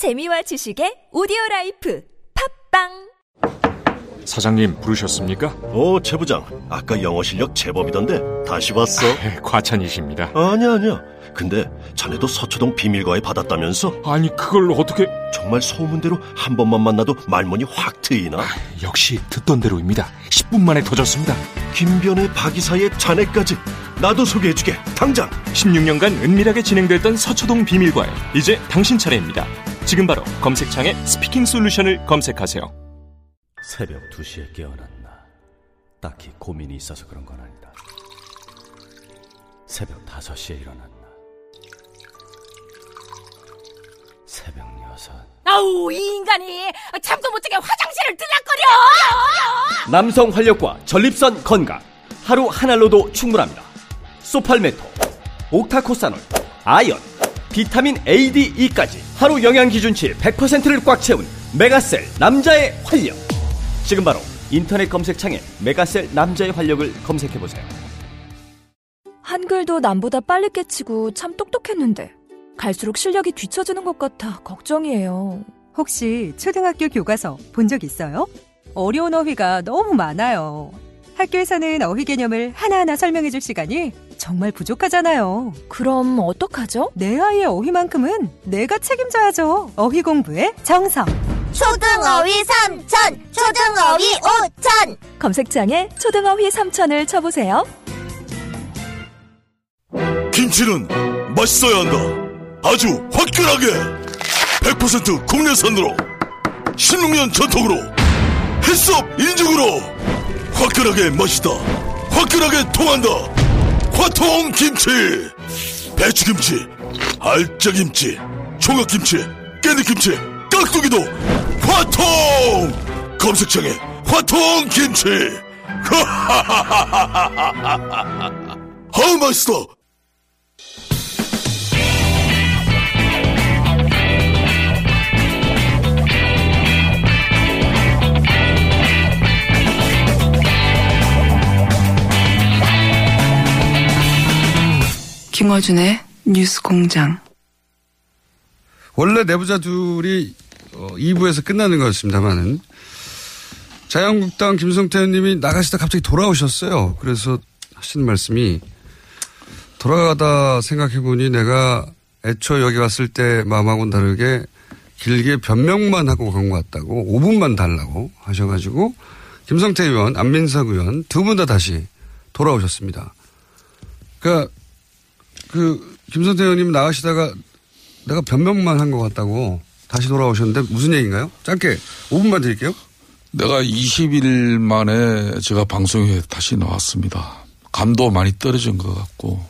재미와 지식의 오디오 라이프 팟빵 사장님 부르셨습니까? 오, 최 부장. 아까 영어 실력 제법이던데 다시 왔어? 네, 과찬이십니다. 아니야, 아니야. 근데 자네도 서초동 비밀과외 받았다면서? 아니 그걸 어떻게? 정말 소문대로 한 번만 만나도 말문이 확 트이나? 역시 듣던 대로입니다. 10분 만에 터졌습니다. 김변에 박이사에 자네까지 나도 소개해주게. 당장. 16년간 은밀하게 진행됐던 서초동 비밀과외 이제 당신 차례입니다. 지금 바로 검색창에 스피킹 솔루션을 검색하세요. 새벽 2시에 깨어났나. 딱히 고민이 있어서 그런 건 아니다. 새벽 5시에 일어났나. 새벽 6. 아우 이 인간이 잠도 못 자게 화장실을 들락거려 남성 활력과 전립선 건강 하루 한 알로도 충분합니다. 소팔메토, 옥타코사놀, 아연, 비타민 A, D, E까지 하루 영양 기준치 100%를 꽉 채운 메가셀 남자의 활력. 지금 바로 인터넷 검색창에 메가셀 남자의 활력을 검색해 보세요. 한글도 남보다 빨리 깨치고 참 똑똑했는데 갈수록 실력이 뒤처지는 것 같아 걱정이에요. 혹시 초등학교 교과서 본 적 있어요? 어려운 어휘가 너무 많아요. 학교에서는 어휘 개념을 하나하나 설명해 줄 시간이 정말 부족하잖아요. 그럼 어떡하죠? 내 아이의 어휘만큼은 내가 책임져야죠. 어휘 공부의 정성. 초등어휘 3천, 초등어휘 5천. 검색창에 초등어휘 3천을 쳐보세요. 김치는 맛있어야 한다. 아주 화끈하게 100% 국내산으로 16년 전통으로 햇섭 인증으로 화끈하게 맛있다. 화끈하게 통한다. 화통 김치. 배추김치, 알짜김치, 총각김치, 깻잎김치, 깍두기도 화통. 검색창에 화통 김치. 하하하하하하하. 아우 맛있어. 김어준의 뉴스 공장. 원래 내부자 둘이 어, 2부에서 끝나는 거였습니다만은 자유한국당 김성태 의원님이 나가시다 갑자기 돌아오셨어요. 그래서 하시는 말씀이 돌아가다 생각해보니 내가 애초 여기 왔을 때 마음하고는 다르게 길게 변명만 하고 간 것 같다고 5분만 달라고 하셔가지고 김성태 의원, 안민석 의원 두 분 다 다시 돌아오셨습니다. 그러니까 그 김성태 의원님 나가시다가 내가 변명만 한 것 같다고 다시 돌아오셨는데 무슨 얘기인가요? 짧게 5분만 드릴게요. 내가 20일 만에 제가 방송에 다시 나왔습니다. 감도 많이 떨어진 것 같고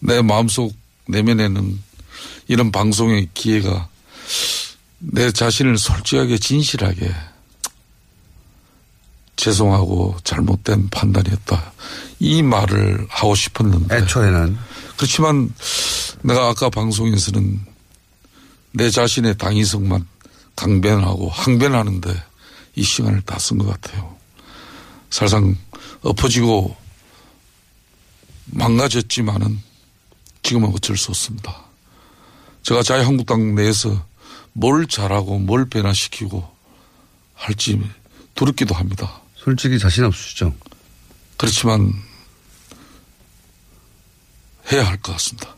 내 마음속 내면에는 이런 방송의 기회가 내 자신을 솔직하게 진실하게 죄송하고 잘못된 판단이었다. 이 말을 하고 싶었는데. 애초에는. 그렇지만 내가 아까 방송에서는 내 자신의 당위성만 강변하고 항변하는데 이 시간을 다 쓴 것 같아요. 사실상 엎어지고 망가졌지만은 지금은 어쩔 수 없습니다. 제가 자유한국당 내에서 뭘 잘하고 뭘 변화시키고 할지 두렵기도 합니다. 솔직히 자신 없으시죠? 그렇지만 해야 할 것 같습니다.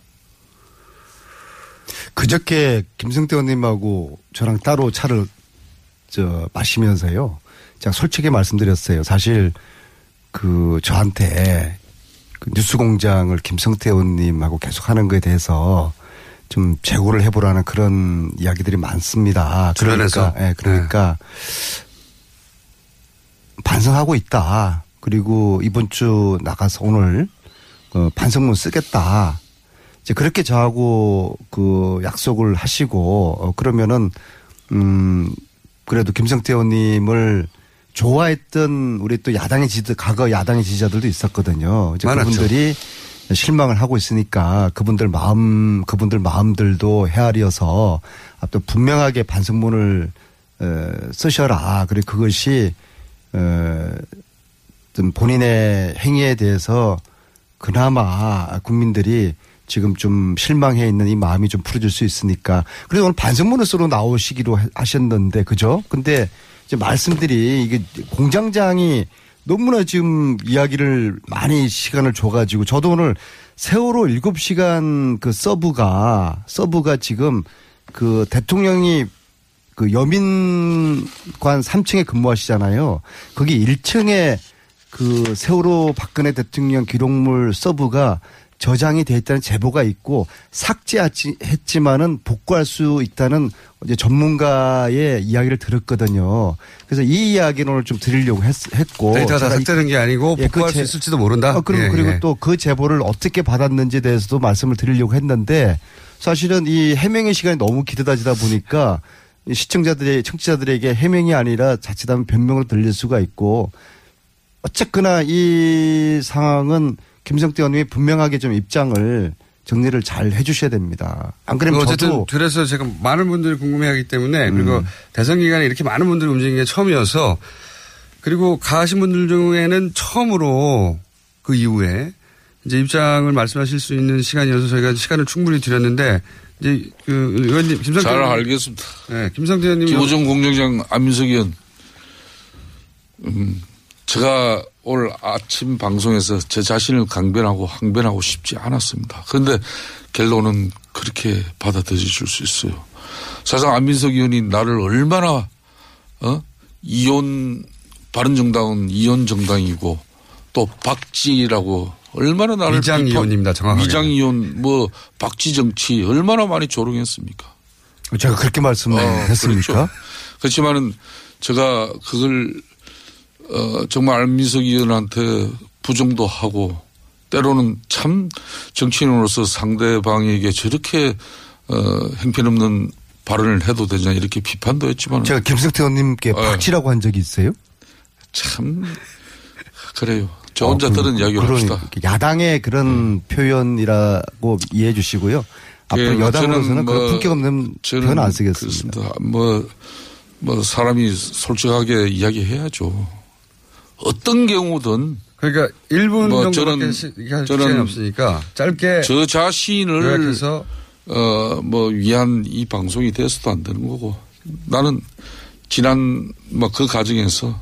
그저께 김승태 의원님하고 저랑 따로 차를 저 마시면서요. 제가 솔직히 말씀드렸어요. 사실 그 저한테 그 뉴스공장을 김성태 의원님하고 계속 하는 거에 대해서 좀 재고를 해보라는 그런 이야기들이 많습니다. 주변에서? 그러니까, 예, 그러니까 반성하고 있다. 그리고 이번 주 나가서 오늘 어, 반성문 쓰겠다. 이제 그렇게 저하고 그 약속을 하시고 어, 그러면은 음 그래도 김성태 의원님을 좋아했던 우리 또 야당의 지지 과거 야당의 지지자들도 있었거든요. 이제 많았죠. 그분들이 실망을 하고 있으니까 그분들 마음 그분들 마음들도 헤아려서 또 분명하게 반성문을 어, 쓰셔라. 그리고 그것이 어, 좀 본인의 행위에 대해서 그나마 국민들이 지금 좀 실망해 있는 이 마음이 좀 풀어질 수 있으니까. 그래서 오늘 반성문을 쓰러 나오시기로 하- 하셨는데 그죠? 근데 이제 말씀들이 이게 공장장이 너무나 지금 이야기를 많이 시간을 줘가지고 저도 오늘 세월호 7시간 그 서브가 서브가 지금 그 대통령이 그 여민관 3층에 근무하시잖아요. 거기 1층에 그 세월호 박근혜 대통령 기록물 서브가 저장이 돼 있다는 제보가 있고 삭제했지만은 복구할 수 있다는 이제 전문가의 이야기를 들었거든요. 그래서 이 이야기는 오늘 좀 드리려고 했, 고 데이터가 다 삭제된 게 아니고 예, 복구할 그수 제- 있을지도 모른다. 어, 그리고, 예, 그리고 예. 또그 제보를 어떻게 받았는지에 대해서도 말씀을 드리려고 했는데 사실은 이 해명의 시간이 너무 길어지다 보니까 이 시청자들의 청취자들에게 해명이 아니라 자칫하면 변명으로 들릴 수가 있고 어쨌거나 이 상황은 김성태 의원님이 분명하게 좀 입장을 정리를 잘 해주셔야 됩니다. 안 그러면 어쨌든 그래서 제가 많은 분들이 궁금해하기 때문에 그리고 음. 대선 기간에 이렇게 많은 분들이 움직인 게 처음이어서 그리고 가신 분들 중에는 처음으로 그 이후에 이제 입장을 말씀하실 수 있는 시간이어서 저희가 시간을 충분히 드렸는데 이제 그 의원님 김성태 잘 의원님. 알겠습니다. 네, 김성태 의원님 김호정 공장장 안민석 의원. 음, 제가 오늘 아침 방송에서 제 자신을 강변하고 항변하고 싶지 않았습니다. 그런데 결론은 그렇게 받아들여질 수 있어요. 사실상 안민석 의원이 나를 얼마나 어? 이혼 바른 정당은 이혼 정당이고 또 박지라고 얼마나 나를 위장 이혼입니다, 정확하게. 위장 이혼 뭐 박지 정치 얼마나 많이 조롱했습니까? 제가 그렇게 말씀했습니까? 그렇죠. 그렇지만은 제가 그걸 어 정말 안민석 의원한테 부정도 하고 때로는 참 정치인으로서 상대방에게 저렇게 어 행편없는 발언을 해도 되냐 이렇게 비판도 했지만 제가 김성태 의원님께 어. 박치라고 한 적이 있어요? 참 그래요. 저 혼자 어, 들은 그- 이야기를 그런 합시다. 음. 야당의 그런 표현이라고 이해해 주시고요. 앞으로 예, 여당으로서는 저는 그런 뭐 품격 없는 표현 안 쓰겠습니다. 그렇습니다. 뭐, 뭐 사람이 솔직하게 이야기해야죠. 어떤 경우든 그러니까 1분 뭐 정도밖에 저는- 저는 없으니까 짧게 저 자신을 요약해서 어뭐 위한 이 방송이 돼서도 안 되는 거고 나는 지난 뭐 그 과정에서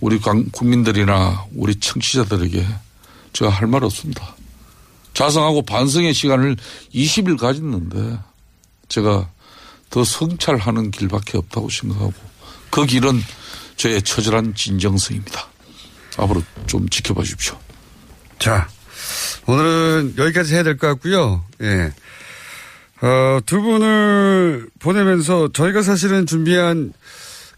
우리 관- 국민들이나 우리 청취자들에게 제가 할 말 없습니다. 자성하고 반성의 시간을 20일 가졌는데 제가 더 성찰하는 길밖에 없다고 생각하고 그 길은 저의 처절한 진정성입니다. 앞으로 좀 지켜봐 주십시오. 자, 오늘은 여기까지 해야 될 것 같고요. 예. 어, 두 분을 보내면서 저희가 사실은 준비한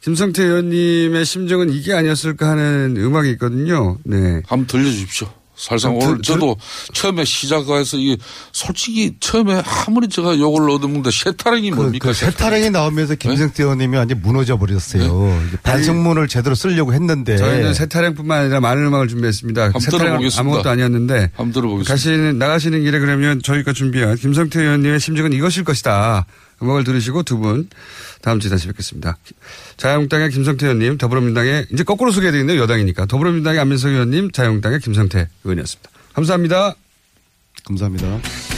김성태 의원님의 심정은 이게 아니었을까 하는 음악이 있거든요. 네. 한번 들려주십시오. 살상 들- 오늘 들- 저도 처음에 시작해서 이게 솔직히 처음에 아무리 제가 욕을 얻어먹는데 쇠타령이 뭡니까? 그 세타령이 나오면서 김성태 의원님이 완전 무너져 버렸어요. 이제 반성문을 제대로 쓰려고 했는데 저희는 새 타령뿐만 아니라 많은 음악을 준비했습니다. 들어보겠습니다. 아무것도 아니었는데 한번 들어보겠습니다. 가시는 나가시는 길에 그러면 저희가 준비한 김성태 의원님의 심정은 이것일 것이다. 음악을 들으시고 두 분 다음 주에 다시 뵙겠습니다. 자유한국당의 김성태 의원님, 더불어민주당의 이제 거꾸로 소개해드리는데요. 여당이니까 더불어민주당의 안민석 의원님, 자유한국당의 김성태 의원이었습니다. 감사합니다. 감사합니다.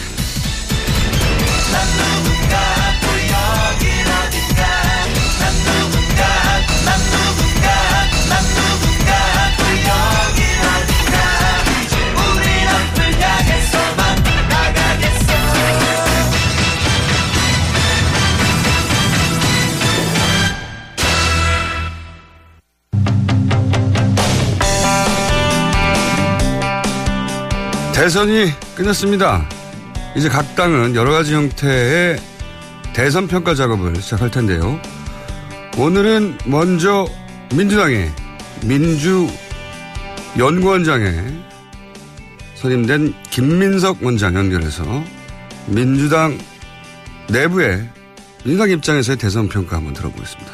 대선이 끝났습니다. 이제 각 당은 여러 가지 형태의 대선 평가 작업을 시작할 텐데요. 오늘은 먼저 민주당의 민주연구원장에 선임된 김민석 원장 연결해서 민주당 내부의 민주당 입장에서의 대선 평가 한번 들어보겠습니다.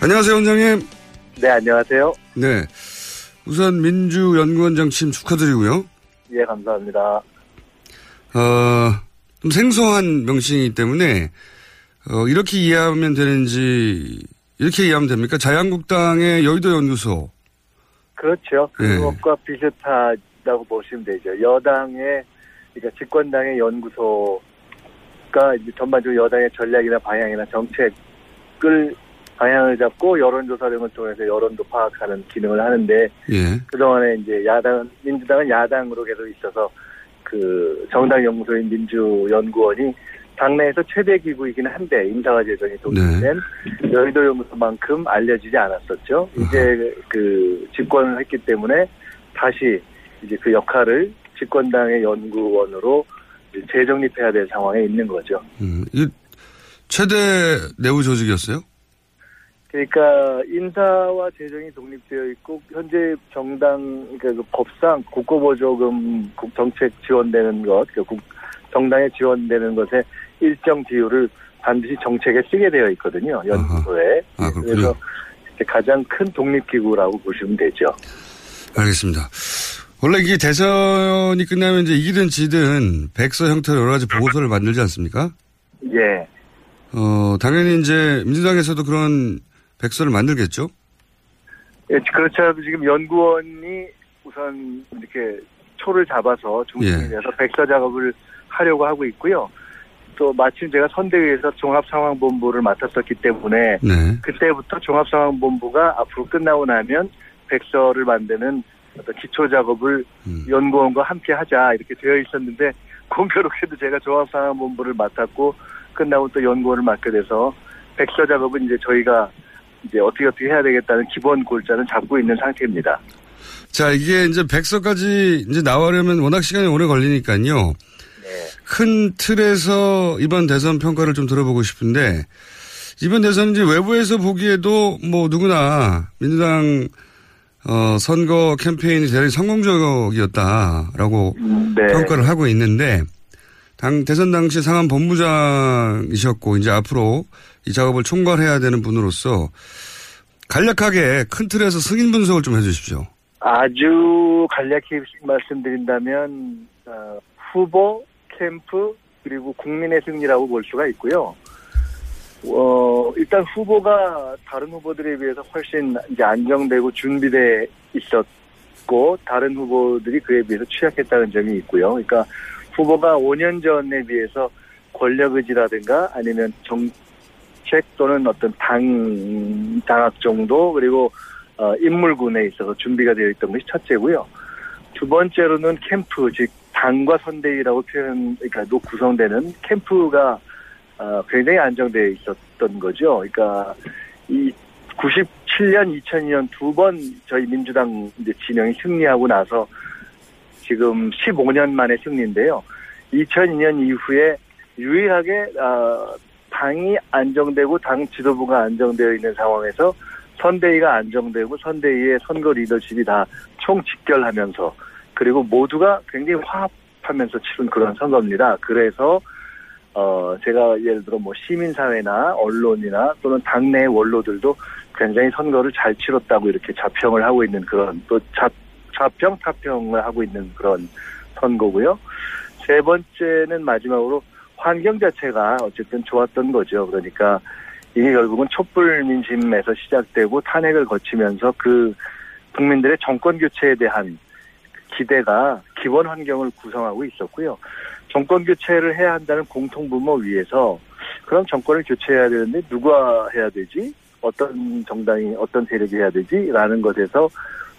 안녕하세요, 원장님. 네, 안녕하세요. 네. 우선 민주연구원장 취임 축하드리고요. 예, 감사합니다. 어, 좀 생소한 명칭이기 때문에, 어, 이렇게 이해하면 되는지, 이렇게 이해하면 됩니까? 자유한국당의 여의도 연구소. 그렇죠. 예. 그것과 비슷하다고 보시면 되죠. 여당의 그러니까 집권당의 연구소가 전반적으로 여당의 전략이나 방향이나 정책을 방향을 잡고 여론조사 등을 통해서 여론도 파악하는 기능을 하는데 예. 그동안에 이제 야당 민주당은 야당으로 계속 있어서 그 정당 연구소인 민주연구원이 당내에서 최대 기구이긴 한데 인사와 재정이 독립된 여의도 연구소만큼 알려지지 않았었죠. 이제 그 집권을 했기 때문에 다시 이제 그 역할을 집권당의 연구원으로 재정립해야 될 상황에 있는 거죠. 음, 이 최대 내부 조직이었어요? 그러니까 인사와 재정이 독립되어 있고 현재 정당 그러니까 그 법상 국고보조금 국 정책 지원되는 것, 그 국, 정당에 지원되는 것에 일정 비율을 반드시 정책에 쓰게 되어 있거든요. 연구소에. 아. 그래서 가장 큰 독립기구라고 보시면 되죠. 알겠습니다. 원래 이게 대선이 끝나면 이제 이기든 지든 백서 형태로 여러 가지 보고서를 만들지 않습니까? 예. 어, 당연히 이제 민주당에서도 그런 백서를 만들겠죠? 예, 그렇죠. 지금 연구원이 우선 이렇게 초를 잡아서 중심이 예. 돼서 백서 작업을 하려고 하고 있고요. 또 마침 제가 선대위에서 종합상황본부를 맡았었기 때문에 네. 그때부터 종합상황본부가 앞으로 끝나고 나면 백서를 만드는 어떤 기초 작업을 음. 연구원과 함께 하자 이렇게 되어 있었는데 공교롭게도 제가 종합상황본부를 맡았고 끝나고 또 연구원을 맡게 돼서 백서 작업은 이제 저희가 이제 어떻게 어떻게 해야 되겠다는 기본 골자는 잡고 있는 상태입니다. 자, 이게 이제 백서까지 이제 나오려면 워낙 시간이 오래 걸리니까요. 큰 틀에서 이번 대선 평가를 좀 들어보고 싶은데, 이번 대선은 이제 외부에서 보기에도 뭐 누구나 민주당 어, 선거 캠페인이 대단히 성공적이었다라고 네. 평가를 하고 있는데, 당 대선 당시 상한 본부장이셨고 이제 앞으로 이 작업을 총괄해야 되는 분으로서 간략하게 큰 틀에서 승인 분석을 좀 해주십시오. 아주 간략히 말씀드린다면 어, 후보, 캠프 그리고 국민의 승리라고 볼 수가 있고요. 어, 일단 후보가 다른 후보들에 비해서 훨씬 이제 안정되고 준비돼 있었고 다른 후보들이 그에 비해서 취약했다는 점이 있고요. 그러니까 후보가 5년 전에 비해서 권력 의지라든가 아니면 정 책 또는 어떤 당 장악 정도 그리고 어, 인물군에 있어서 준비가 되어 있던 것이 첫째고요. 두 번째로는 캠프 즉 당과 선대위라고 표현 그러니까 로 구성되는 캠프가 어, 굉장히 안정되어 있었던 거죠. 그러니까 이 97년, 2002년 두 번 저희 민주당 이제 진영이 승리하고 나서 지금 15년 만에 승리인데요. 2002년 이후에 유일하게 어, 당이 안정되고 당 지도부가 안정되어 있는 상황에서 선대위가 안정되고 선대위의 선거 리더십이 다 총집결하면서 그리고 모두가 굉장히 화합하면서 치른 그런 선거입니다. 그래서 어 제가 예를 들어 뭐 시민사회나 언론이나 또는 당내 원로들도 굉장히 선거를 잘 치렀다고 이렇게 자평을 하고 있는 그런 또 자, 자평 타평을 하고 있는 그런 선거고요. 세 번째는 마지막으로 환경 자체가 어쨌든 좋았던 거죠. 그러니까 이게 결국은 촛불 민심에서 시작되고 탄핵을 거치면서 그 국민들의 정권 교체에 대한 기대가 기본 환경을 구성하고 있었고요. 정권 교체를 해야 한다는 공통분모 위에서 그럼 정권을 교체해야 되는데 누가 해야 되지? 어떤 정당이 어떤 세력이 해야 되지? 라는 것에서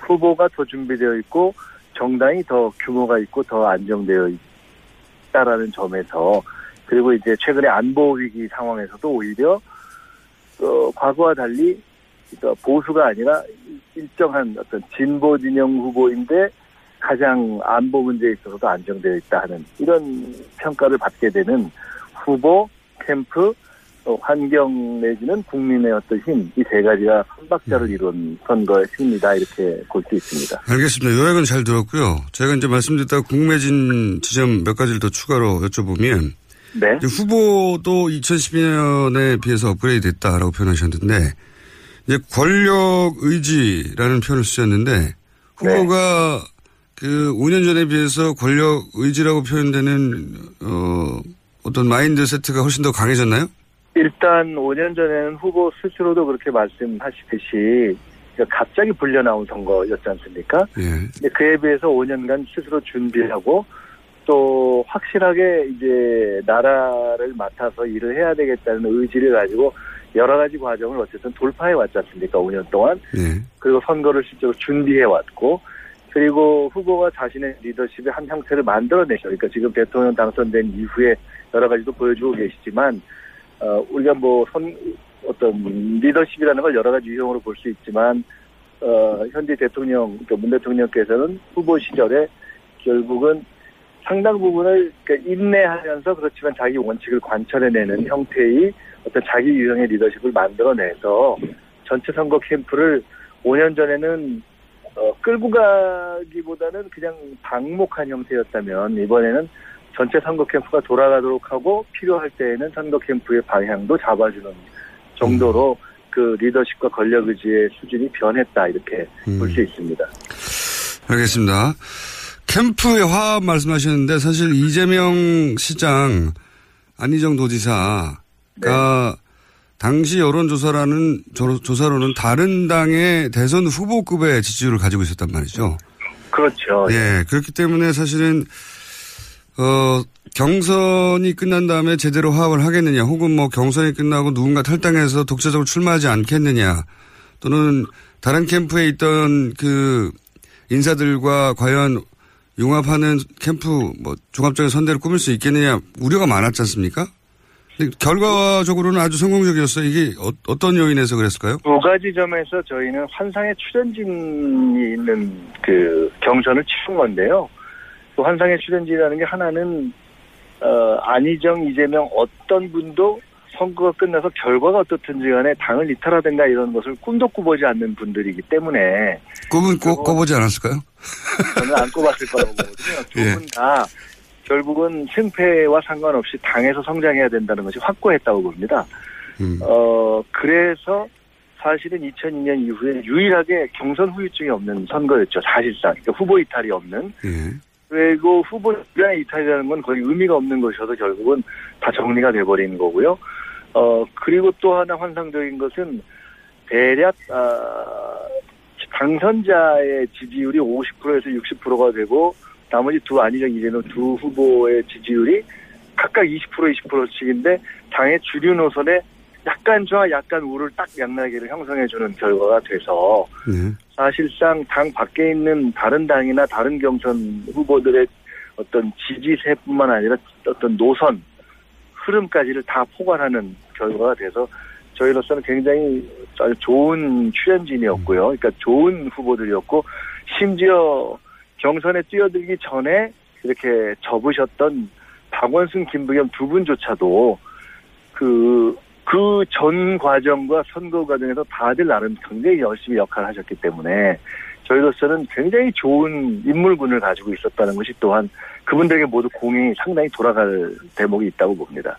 후보가 더 준비되어 있고 정당이 더 규모가 있고 더 안정되어 있다라는 점에서 그리고 이제 최근에 안보 위기 상황에서도 오히려 어, 과거와 달리 그러니까 보수가 아니라 일정한 어떤 진보 진영 후보인데 가장 안보 문제에 있어서도 안정되어 있다 하는 이런 평가를 받게 되는 후보, 캠프, 또 환경 내지는 국민의 어떤 힘 이 세 가지가 한 박자를 이룬 선거의 승리다 이렇게 볼 수 있습니다. 알겠습니다. 요약은 잘 들었고요. 제가 이제 말씀드렸다가 궁금해진 지점 몇 가지를 더 추가로 여쭤보면 네. 후보도 2012년에 비해서 업그레이드 됐다라고 표현하셨는데 이제 권력 의지라는 표현을 쓰셨는데 후보가 그 5년 전에 비해서 권력 의지라고 표현되는 어 어떤 마인드 세트가 훨씬 더 강해졌나요? 일단 5년 전에는 후보 스스로도 그렇게 말씀하시듯이 그러니까 갑자기 불려 나온 선거였지 않습니까? 예. 그에 비해서 5년간 스스로 준비하고 또 확실하게 이제 나라를 맡아서 일을 해야 되겠다는 의지를 가지고 여러 가지 과정을 어쨌든 돌파해 왔지 않습니까? 5년 동안. 네. 그리고 선거를 실제로 준비해 왔고 그리고 후보가 자신의 리더십의 한 형태를 만들어내죠. 그러니까 지금 대통령 당선된 이후에 여러 가지도 보여주고 계시지만 어, 우리가 뭐 선, 어떤 리더십이라는 걸 여러 가지 유형으로 볼 수 있지만 어, 현재 대통령, 그러니까 문 대통령께서는 후보 시절에 결국은 상당 부분을 그러니까 인내하면서 그렇지만 자기 원칙을 관철해내는 형태의 어떤 자기 유형의 리더십을 만들어내서 전체 선거 캠프를 5년 전에는 어, 끌고 가기보다는 그냥 방목한 형태였다면 이번에는 전체 선거 캠프가 돌아가도록 하고 필요할 때에는 선거 캠프의 방향도 잡아주는 정도로 그 리더십과 권력 의지의 수준이 변했다 이렇게 볼수 있습니다. 알겠습니다. 캠프의 화합 말씀하셨는데 사실 이재명 시장 안희정 도지사가 네. 당시 여론조사라는 조- 조사로는 다른 당의 대선 후보급의 지지율을 가지고 있었단 말이죠. 그렇죠. 예, 그렇기 때문에 사실은 어 경선이 끝난 다음에 제대로 화합을 하겠느냐, 혹은 뭐 경선이 끝나고 누군가 탈당해서 독자적으로 출마하지 않겠느냐, 또는 다른 캠프에 있던 그 인사들과 과연 융합하는 캠프 뭐 종합적인 선대를 꾸밀 수 있겠느냐 우려가 많았지 않습니까? 결과적으로는 아주 성공적이었어요. 이게 어, 떤 요인에서 그랬을까요? 두 가지 점에서 저희는 환상의 출연진이 있는 그 경선을 치른 건데요. 그 환상의 출연진이라는 게 하나는 어, 안희정, 이재명 어떤 분도 선거가 끝나서 결과가 어떻든지 간에 당을 이탈하든가 이런 것을 꿈도 꾸보지 않는 분들이기 때문에 꼽은 꼽, 꼽보지 않았을까요? 저는 안 꼽았을 거라고 보거든요. 두 예. 분다 결국은 승패와 상관없이 당에서 성장해야 된다는 것이 확고했다고 봅니다. 음. 어, 그래서 사실은 2002년 이후에 유일하게 경선 후유증이 없는 선거였죠. 사실상. 그러니까 후보 이탈이 없는. 예. 그리고 후보 주변의 이탈이라는 건 거의 의미가 없는 것이어서 결국은 다 정리가 돼버리는 거고요. 어, 그리고 또 하나 환상적인 것은 대략, 아, 당선자의 지지율이 50%에서 60%가 되고 나머지 두 안희정 이재명 두 후보의 지지율이 각각 20% 20%씩인데 당의 주류 노선에 약간 좌 약간 우를 딱 양나기를 형성해주는 결과가 돼서 네. 사실상 당 밖에 있는 다른 당이나 다른 경선 후보들의 어떤 지지세뿐만 아니라 어떤 노선 흐름까지를 다 포괄하는 결과가 돼서 저희로서는 굉장히 아주 좋은 출연진이었고요. 그러니까 좋은 후보들이었고 심지어 경선에 뛰어들기 전에 이렇게 접으셨던 박원순, 김부겸 두 분조차도 그, 그 전 과정과 선거 과정에서 다들 나름 굉장히 열심히 역할을 하셨기 때문에 저희로서는 굉장히 좋은 인물군을 가지고 있었다는 것이 또한 그분들에게 모두 공이 상당히 돌아갈 대목이 있다고 봅니다.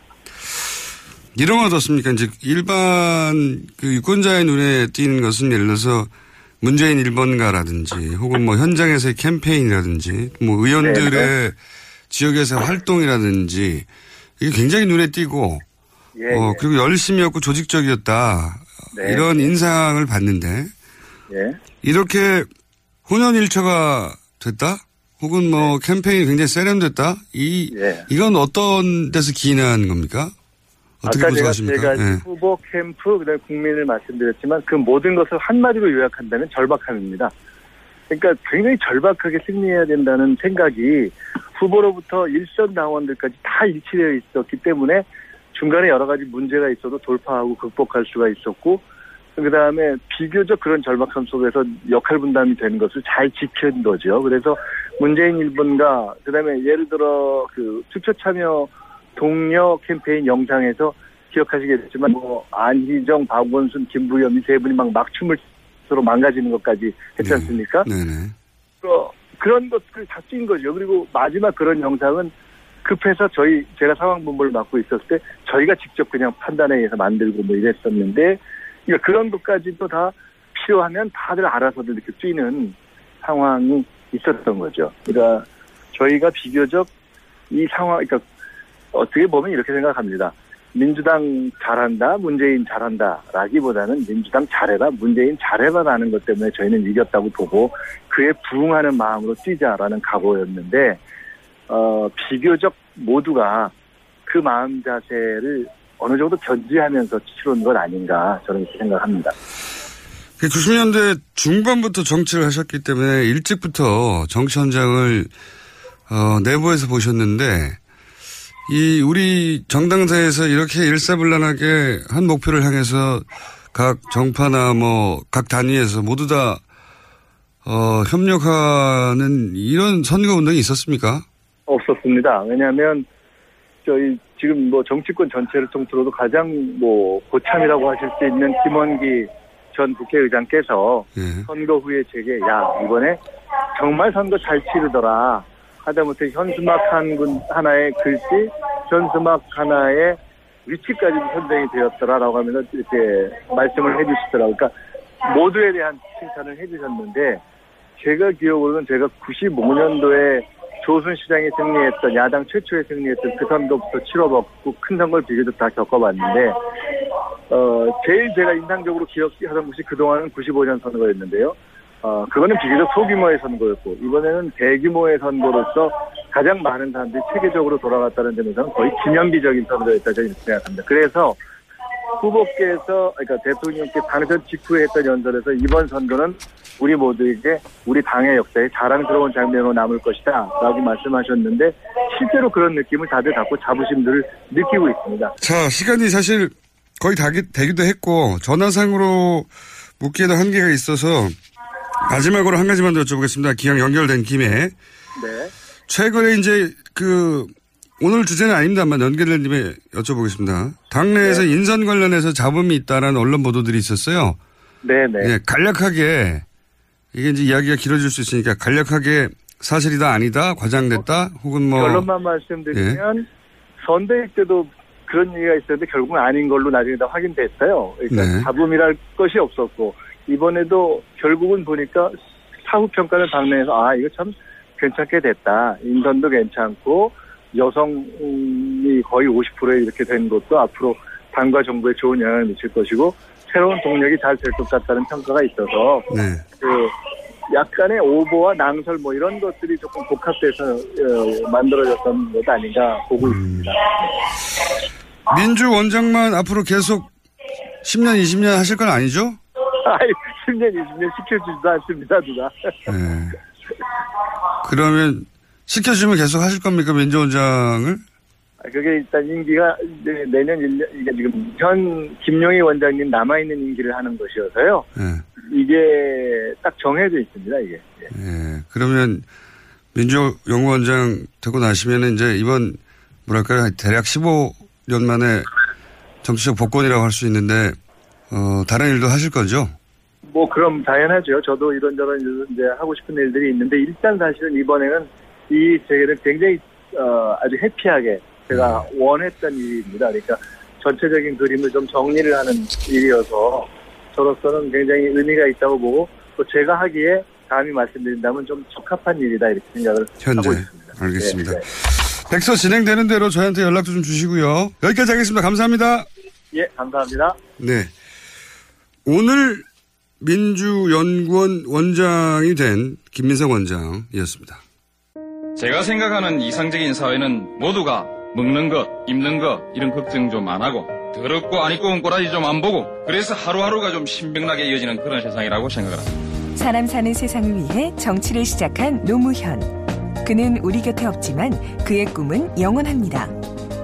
이런 건 어떻습니까? 이제 일반 그 유권자의 눈에 띄는 것은 예를 들어서 문재인 1번가라든지 혹은 뭐 현장에서의 캠페인이라든지 뭐 의원들의 네. 지역에서 활동이라든지 이게 굉장히 눈에 띄고 예, 어, 그리고 열심히였고 조직적이었다. 네. 이런 인상을 받는데 예. 이렇게 혼연일처가 됐다? 혹은 뭐 캠페인이 굉장히 세련됐다? 이, 예. 이건 어떤 데서 기인한 겁니까? 어떻게 아까 제가 분석하십니까? 제가 예. 후보 캠프 그다음에 국민을 말씀드렸지만 그 모든 것을 한마디로 요약한다면 절박함입니다. 그러니까 굉장히 절박하게 승리해야 된다는 생각이 후보로부터 일선 당원들까지 다 일치되어 있었기 때문에 중간에 여러 가지 문제가 있어도 돌파하고 극복할 수가 있었고 그 다음에 비교적 그런 절박함 속에서 역할 분담이 되는 것을 잘 지킨 거죠. 그래서 문재인 1번과 그 다음에 예를 들어 그 투표 참여 동료 캠페인 영상에서 기억하시겠지만 뭐 안희정, 박원순, 김부겸 이세 분이 막 막춤을 서로 망가지는 것까지 했지 않습니까? 네네. 그, 그런 것들 다찐 거죠. 그리고 마지막 그런 영상은 급해서 저희 제가 상황 본부를 맡고 있었을 때 저희가 직접 그냥 판단에 의해서 만들고 뭐 이랬었는데 그러니까 그런 것까지도 다 필요하면 다들 알아서들 이렇게 뛰는 상황이 있었던 거죠. 그러니까 저희가 비교적 이 상황, 그러니까 어떻게 보면 이렇게 생각합니다. 민주당 잘한다, 문재인 잘한다, 라기보다는 민주당 잘해라, 문재인 잘해라라는 것 때문에 저희는 이겼다고 보고 그에 부응하는 마음으로 뛰자라는 각오였는데 어, 비교적 모두가 그 마음 자세를 어느 정도 견지하면서 치러온 것 아닌가 저는 이렇게 생각합니다. 90년대 그 중반부터 정치를 하셨기 때문에 일찍부터 정치 현장을 어, 내부에서 보셨는데 이 우리 정당사에서 이렇게 일사불란하게 한 목표를 향해서 각 정파나 뭐 각 단위에서 모두 다 어, 협력하는 이런 선거 운동이 있었습니까? 없었습니다. 왜냐하면 저희 지금 뭐 정치권 전체를 통틀어도 가장 뭐 고참이라고 하실 수 있는 김원기 전 국회의장께서 예. 선거 후에 제게 야 이번에 정말 선거 잘 치르더라 하다못해 현수막 한 군 하나의 글씨 현수막 하나의 위치까지도 선정이 되었더라라고 하면서 이렇게 말씀을 해주시더라고요. 그러니까 모두에 대한 칭찬을 해주셨는데 제가 기억으로는 제가 95년도에 조순시장이 승리했던 야당 최초에 승리했던 그 선거부터 치러봤고 큰 선거를 비교적 다 겪어봤는데 어 제일 제가 인상적으로 기억하던 것이 그동안은 95년 선거였는데요. 어 그거는 비교적 소규모의 선거였고 이번에는 대규모의 선거로서 가장 많은 사람들이 체계적으로 돌아갔다는 점에서는 거의 기념비적인 선거였다 저는 생각합니다. 그래서 후보께서 그러니까 대통령께 당선 직후에 했던 연설에서 이번 선거는 우리 모두에게 우리 당의 역사에 자랑스러운 장면으로 남을 것이다라고 말씀하셨는데 실제로 그런 느낌을 다들 갖고 자부심들을 느끼고 있습니다. 자, 시간이 사실 거의 다, 되기도 했고 전화상으로 묻기에도 한계가 있어서 마지막으로 한 가지만 더 여쭤보겠습니다. 기왕 연결된 김에 네. 최근에 이제 그 오늘 주제는 아닙니다만 연결된 김에 여쭤보겠습니다. 당내에서 네. 인선 관련해서 잡음이 있다라는 언론 보도들이 있었어요. 네네. 예, 간략하게 이게 이제 이야기가 길어질 수 있으니까 간략하게 사실이다 아니다 과장됐다 혹은 뭐 결론만 말씀드리면 선대위 때도 그런 얘기가 있었는데 결국은 아닌 걸로 나중에 다 확인됐어요. 그러니까 네. 잡음이랄 것이 없었고 이번에도 결국은 보니까 사후 평가는 당내에서 아 이거 참 괜찮게 됐다. 인선도 괜찮고 여성이 거의 50%에 이렇게 된 것도 앞으로 당과 정부에 좋은 영향을 미칠 것이고 새로운 동력이 잘 될 것 같다는 평가가 있어서 네. 그 약간의 오보와 낭설 뭐 이런 것들이 조금 복합돼서 어, 만들어졌던 것 아닌가 보고 있습니다. 민주 원장만 앞으로 계속 10년 20년 하실 건 아니죠? 아이 10년 20년 시켜주지도 않습니다 누가. 네. 그러면 시켜주면 계속 하실 겁니까 민주원장을? 아, 그게 일단 임기가 내- 내년 1년, 이게 지금 현 김용희 원장님 남아있는 임기를 하는 것이어서요. 네. 이게 딱 정해져 있습니다, 이게. 예. 그러면 민주연구원장 되고 나시면은 이제 이번 뭐랄까요 대략 15년 만에 정치적 복권이라고 할 수 있는데 어 다른 일도 하실 거죠? 뭐, 그럼 당연하죠. 저도 이런저런 일- 이제 하고 싶은 일들이 있는데, 일단 사실은 이번에는 이 재개를 굉장히, 어, 아주 해피하게 제가 원했던 일입니다. 그러니까 전체적인 그림을 좀 정리를 하는 일이어서 저로서는 굉장히 의미가 있다고 보고, 또 제가 하기에 감히 말씀드린다면 좀 적합한 일이다 이렇게 생각을 현재 하고 있습니다. 알겠습니다. 네, 백서 진행되는 대로 저희한테 연락도 좀 주시고요. 여기까지 하겠습니다. 감사합니다. 예, 감사합니다. 네. 오늘 민주연구원 원장이 된 김민석 원장이었습니다. 제가 생각하는 이상적인 사회는 모두가 먹는 것, 입는 것 이런 걱정 좀 안 하고 더럽고 안 입고 온 꼬라지 좀 안 보고 그래서 하루하루가 좀 신명나게 이어지는 그런 세상이라고 생각을 합니다. 사람 사는 세상을 위해 정치를 시작한 노무현. 그는 우리 곁에 없지만 그의 꿈은 영원합니다.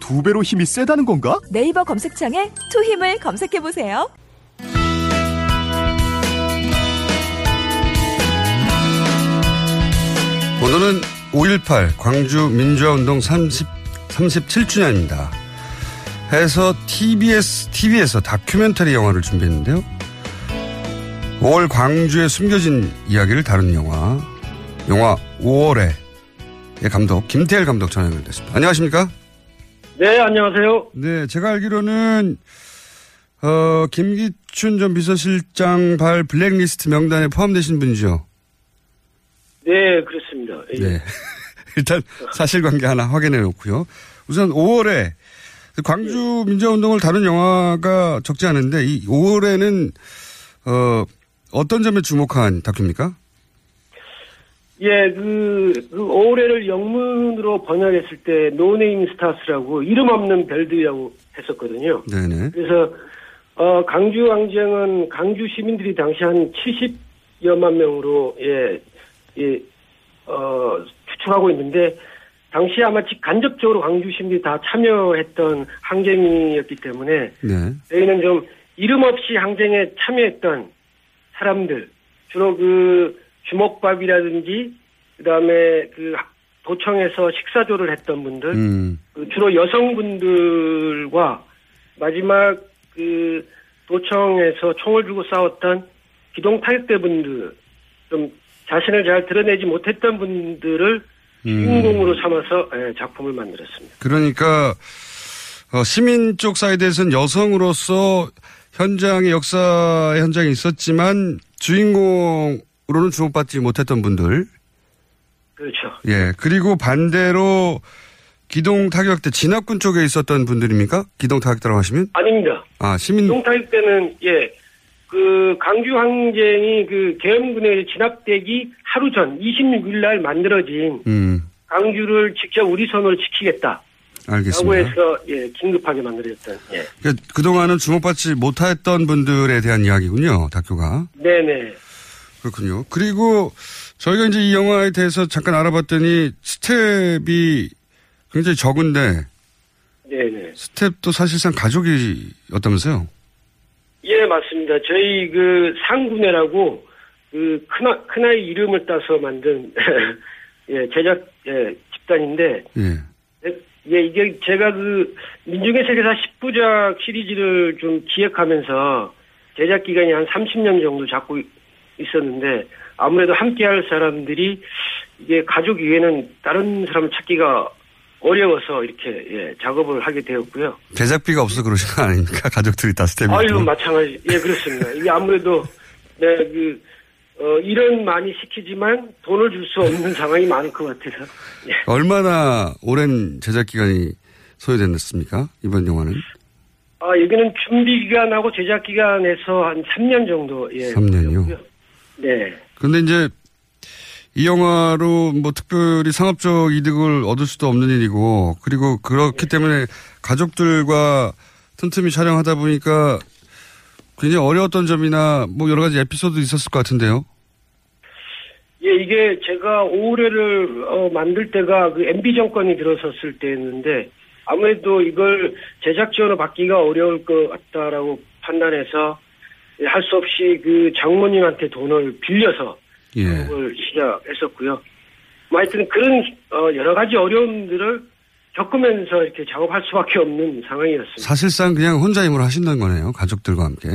두 배로 힘이 세다는 건가? 네이버 검색창에 투 힘을 검색해 보세요. 오늘은 5.18 광주 민주화운동 30, 37주년입니다. 해서 TBS, TV에서 다큐멘터리 영화를 준비했는데요. 5월 광주에 숨겨진 이야기를 다룬 영화, 영화 5월의 감독, 김태일 감독 전화 연결됐습니다. 안녕하십니까? 네, 안녕하세요. 네, 제가 알기로는, 어, 김기춘 전 비서실장 발 블랙리스트 명단에 포함되신 분이죠? 네, 그렇습니다. 예. 네. 일단 사실관계 하나 확인해 놓고요. 우선 5월에 광주 민주화운동을 다룬 영화가 적지 않은데 이 5월에는 어, 어떤 점에 주목한 다큐입니까? 예, 그, 그 오월애를 영문으로 번역했을 때 No Name Stars라고 이름 없는 별들이라고 했었거든요. 네네. 그래서 어, 광주 항쟁은 광주 시민들이 당시 한 70여만 명으로 예, 예, 어, 추측하고 있는데 당시 아마 간접적으로 광주 시민들이 다 참여했던 항쟁이었기 때문에 네. 저희는 좀 이름 없이 항쟁에 참여했던 사람들 주로 그 주먹밥이라든지 그다음에 그 도청에서 식사조를 했던 분들 음. 그 주로 여성분들과 마지막 그 도청에서 총을 들고 싸웠던 기동 타격대 분들 좀 자신을 잘 드러내지 못했던 분들을 주인공으로 삼아서 예, 작품을 만들었습니다. 그러니까 어, 시민 쪽 사이드에서는 여성으로서 현장의 역사 현장에 있었지만 주인공 으로는 주목받지 못했던 분들. 그렇죠. 예. 그리고 반대로 기동 타격대 진압군 쪽에 있었던 분들입니까? 기동 타격대라고 하시면? 아닙니다. 아, 시민. 기동 타격대는 예. 그 강주 항쟁이 그 계엄군에 진압되기 하루 전 26일 날 만들어진 음, 강주를 직접 우리 손으로 지키겠다. 라고 알겠습니다. 해서 예, 긴급하게 만들어졌던 예. 그러니까 그동안은 주목받지 못했던 분들에 대한 이야기군요, 다큐가. 네네. 그렇군요. 그리고 저희가 이제 이 영화에 대해서 잠깐 알아봤더니 스텝이 굉장히 적은데 네네. 스텝도 사실상 가족이었다면서요? 예, 맞습니다. 저희 그 상구네라고 그 큰아, 큰아이 이름을 따서 만든 예, 제작 예, 집단인데 예. 예, 이게 제가 그 민중의 세계사 10부작 시리즈를 좀 기획하면서 제작 기간이 한 30년 정도 잡고 있- 있었는데 아무래도 함께 할 사람들이 이게 가족 외에는 다른 사람을 찾기가 어려워서 이렇게 예, 작업을 하게 되었고요. 제작비가 없어 그러신 거 아닙니까? 가족들이 다 스텝이. 아유. 마찬가지. 예, 그렇습니다. 이게 아무래도, 네, 그, 어, 일은 많이 시키지만 돈을 줄 수 없는 상황이 많을 것 같아서. 예. 얼마나 오랜 제작 기간이 소요됐습니까? 이번 영화는? 아, 여기는 준비 기간하고 제작 기간에서 한 3년 정도, 예. 3년이요? 네. 근데 이제 이 영화로 뭐 특별히 상업적 이득을 얻을 수도 없는 일이고 그리고 그렇기 때문에 가족들과 틈틈이 촬영하다 보니까 굉장히 어려웠던 점이나 뭐 여러 가지 에피소드 있었을 것 같은데요. 예, 이게 제가 5회를 어, 만들 때가 그 MB 정권이 들어섰을 때였는데 아무래도 이걸 제작 지원을 받기가 어려울 것 같다라고 판단해서 할 수 없이 그 장모님한테 돈을 빌려서 예. 작업을 시작했었고요. 뭐 하여튼 그런 어, 여러 가지 어려움들을 겪으면서 이렇게 작업할 수밖에 없는 상황이었습니다. 사실상 그냥 혼자 힘으로 하신다는 거네요. 가족들과 함께.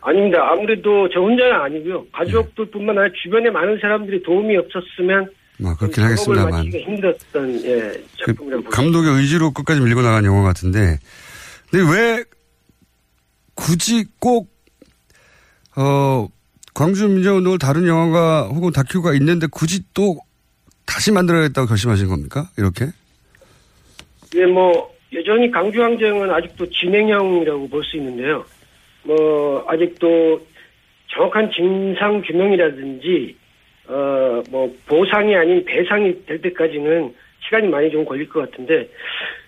아닙니다. 아무래도 저 혼자는 아니고요. 가족들뿐만 아니라 주변에 많은 사람들이 도움이 없었으면 뭐 그렇긴 하겠습니다만. 힘들었던 예, 작품이라고 볼 감독의 의지로 끝까지 밀고 나간 영화 같은데, 근데 왜 굳이 꼭, 어, 광주 민주운동을 다룬 영화가 혹은 다큐가 있는데 굳이 또 다시 만들어야겠다고 결심하신 겁니까? 이렇게? 예, 뭐 여전히 강주 항쟁은 아직도 진행형이라고 볼 수 있는데요. 뭐 아직도 정확한 진상 규명이라든지 어 뭐 보상이 아닌 배상이 될 때까지는 시간이 많이 좀 걸릴 것 같은데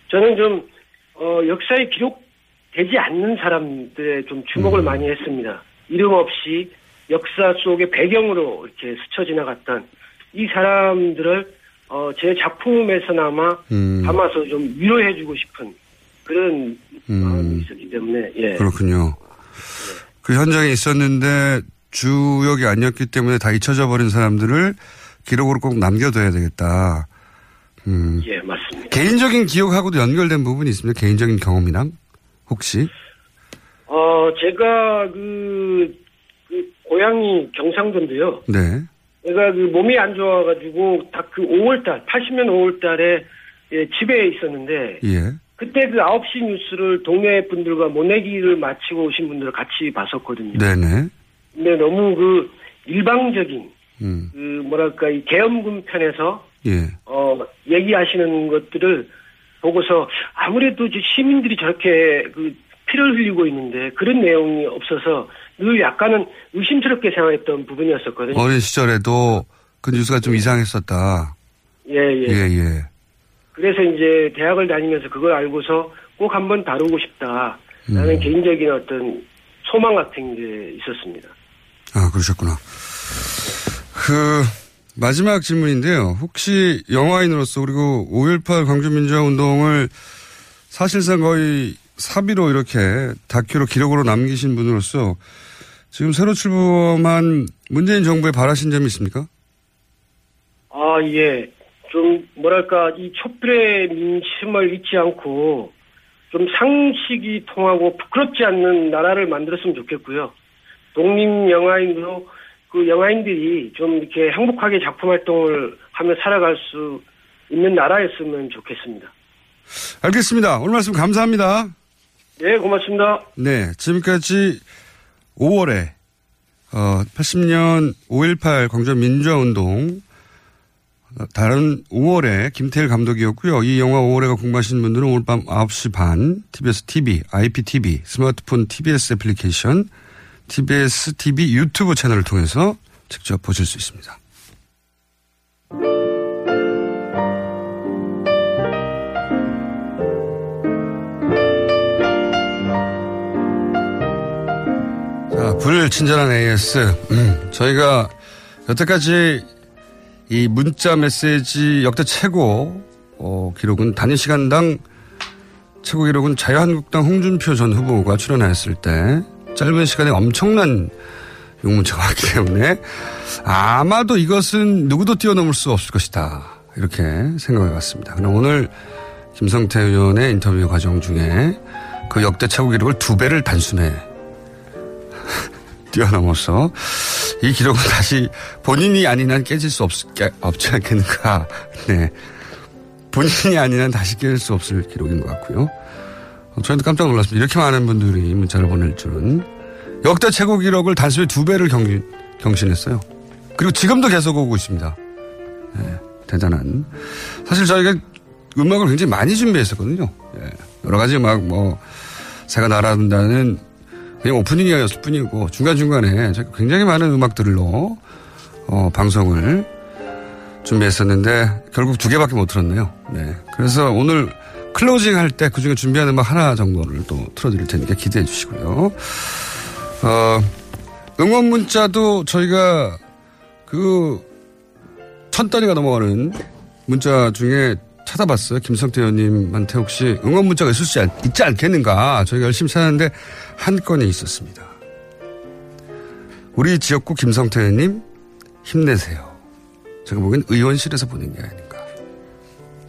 저는 좀 어, 역사에 기록되지 않는 사람들에 좀 주목을 많이 했습니다. 이름 없이 역사 속의 배경으로 이렇게 스쳐 지나갔던 이 사람들을 어, 제 작품에서나마 음. 담아서 좀 위로해주고 싶은 그런 마음이 음, 있었기 때문에 예. 그렇군요. 그 현장에 있었는데 주역이 아니었기 때문에 다 잊혀져 버린 사람들을 기록으로 꼭 남겨둬야 되겠다. 음. 예, 맞습니다. 개인적인 기억하고도 연결된 부분이 있습니다. 개인적인 경험이랑 혹시? 어, 제가 그, 그 고향이 경상도인데요. 네. 내가 그 몸이 안 좋아가지고 딱 그 5월달, 80년 5월달에 예, 집에 있었는데 예. 그때 그 9시 뉴스를 동네 분들과 모내기를 마치고 오신 분들을 같이 봤었거든요. 네네. 근데 너무 그 일방적인 음. 그 뭐랄까 이 계엄군 편에서 예. 어 얘기하시는 것들을 보고서 아무래도 이제 시민들이 저렇게 그 피를 흘리고 있는데 그런 내용이 없어서 늘 약간은 의심스럽게 생각했던 부분이었었거든요. 어린 시절에도 그 뉴스가 좀 이상했었다. 예, 예. 예, 예. 그래서 이제 대학을 다니면서 그걸 알고서 꼭 한번 다루고 싶다 라는 개인적인 어떤 소망 같은 게 있었습니다. 아, 그러셨구나. 그, 마지막 질문인데요. 혹시 영화인으로서 그리고 5.18 광주민주화운동을 사실상 거의 사비로 이렇게 다큐로 기록으로 남기신 분으로서 지금 새로 출범한 문재인 정부에 바라신 점이 있습니까? 아, 예. 좀, 뭐랄까, 이 촛불의 민심을 잊지 않고, 좀 상식이 통하고 부끄럽지 않는 나라를 만들었으면 좋겠고요. 독립 영화인으로 그 영화인들이 좀 이렇게 행복하게 작품 활동을 하며 살아갈 수 있는 나라였으면 좋겠습니다. 알겠습니다. 오늘 말씀 감사합니다. 네, 고맙습니다. 네, 지금까지 5월에 어, 80년 5.18 광주 민주화운동 어, 다른 5월에 김태일 감독이었고요. 이 영화 5월에가 궁금하신 분들은 오늘 밤 9시 반 TBS TV, IPTV, 스마트폰 TBS 애플리케이션, TBS TV 유튜브 채널을 통해서 직접 보실 수 있습니다. 불친절한 AS. 음, 저희가 여태까지 이 문자 메시지 역대 최고 어, 기록은 단위 시간당 최고 기록은 자유한국당 홍준표 전 후보가 출연하였을 때 짧은 시간에 엄청난 용문자가 왔기 때문에 아마도 이것은 누구도 뛰어넘을 수 없을 것이다. 이렇게 생각해 봤습니다. 그럼 오늘 김성태 의원의 인터뷰 과정 중에 그 역대 최고 기록을 두 배를 단숨에 뛰어넘어서 이 기록은 다시 본인이 아닌 한 깨질 수 없, 없지 않겠는가. 네. 본인이 아닌 한 다시 깨질 수 없을 기록인 것 같고요. 어, 저희도 깜짝 놀랐습니다. 이렇게 많은 분들이 문자를 보낼 줄은. 역대 최고 기록을 단숨에 두 배를 경, 경신했어요. 그리고 지금도 계속 오고 있습니다. 네, 대단한. 사실 저희가 음악을 굉장히 많이 준비했었거든요. 예, 여러 가지 음악, 뭐, 새가 날아든다는 그냥 오프닝이었을 뿐이고 중간중간에 굉장히 많은 음악들로 어, 방송을 준비했었는데 결국 두 개밖에 못 틀었네요. 네. 그래서 오늘 클로징 할 때 그중에 준비한 음악 하나 정도를 또 틀어드릴 테니까 기대해 주시고요. 어, 응원 문자도 저희가 그 천 단위가 넘어가는 문자 중에 찾아봤어요. 김성태 의원님한테 혹시 응원 문자가 있을 수 있지 않겠는가. 저희가 열심히 찾았는데 한 건이 있었습니다. 우리 지역구 김성태 의원님 힘내세요. 제가 보기엔 의원실에서 보낸 게 아닌가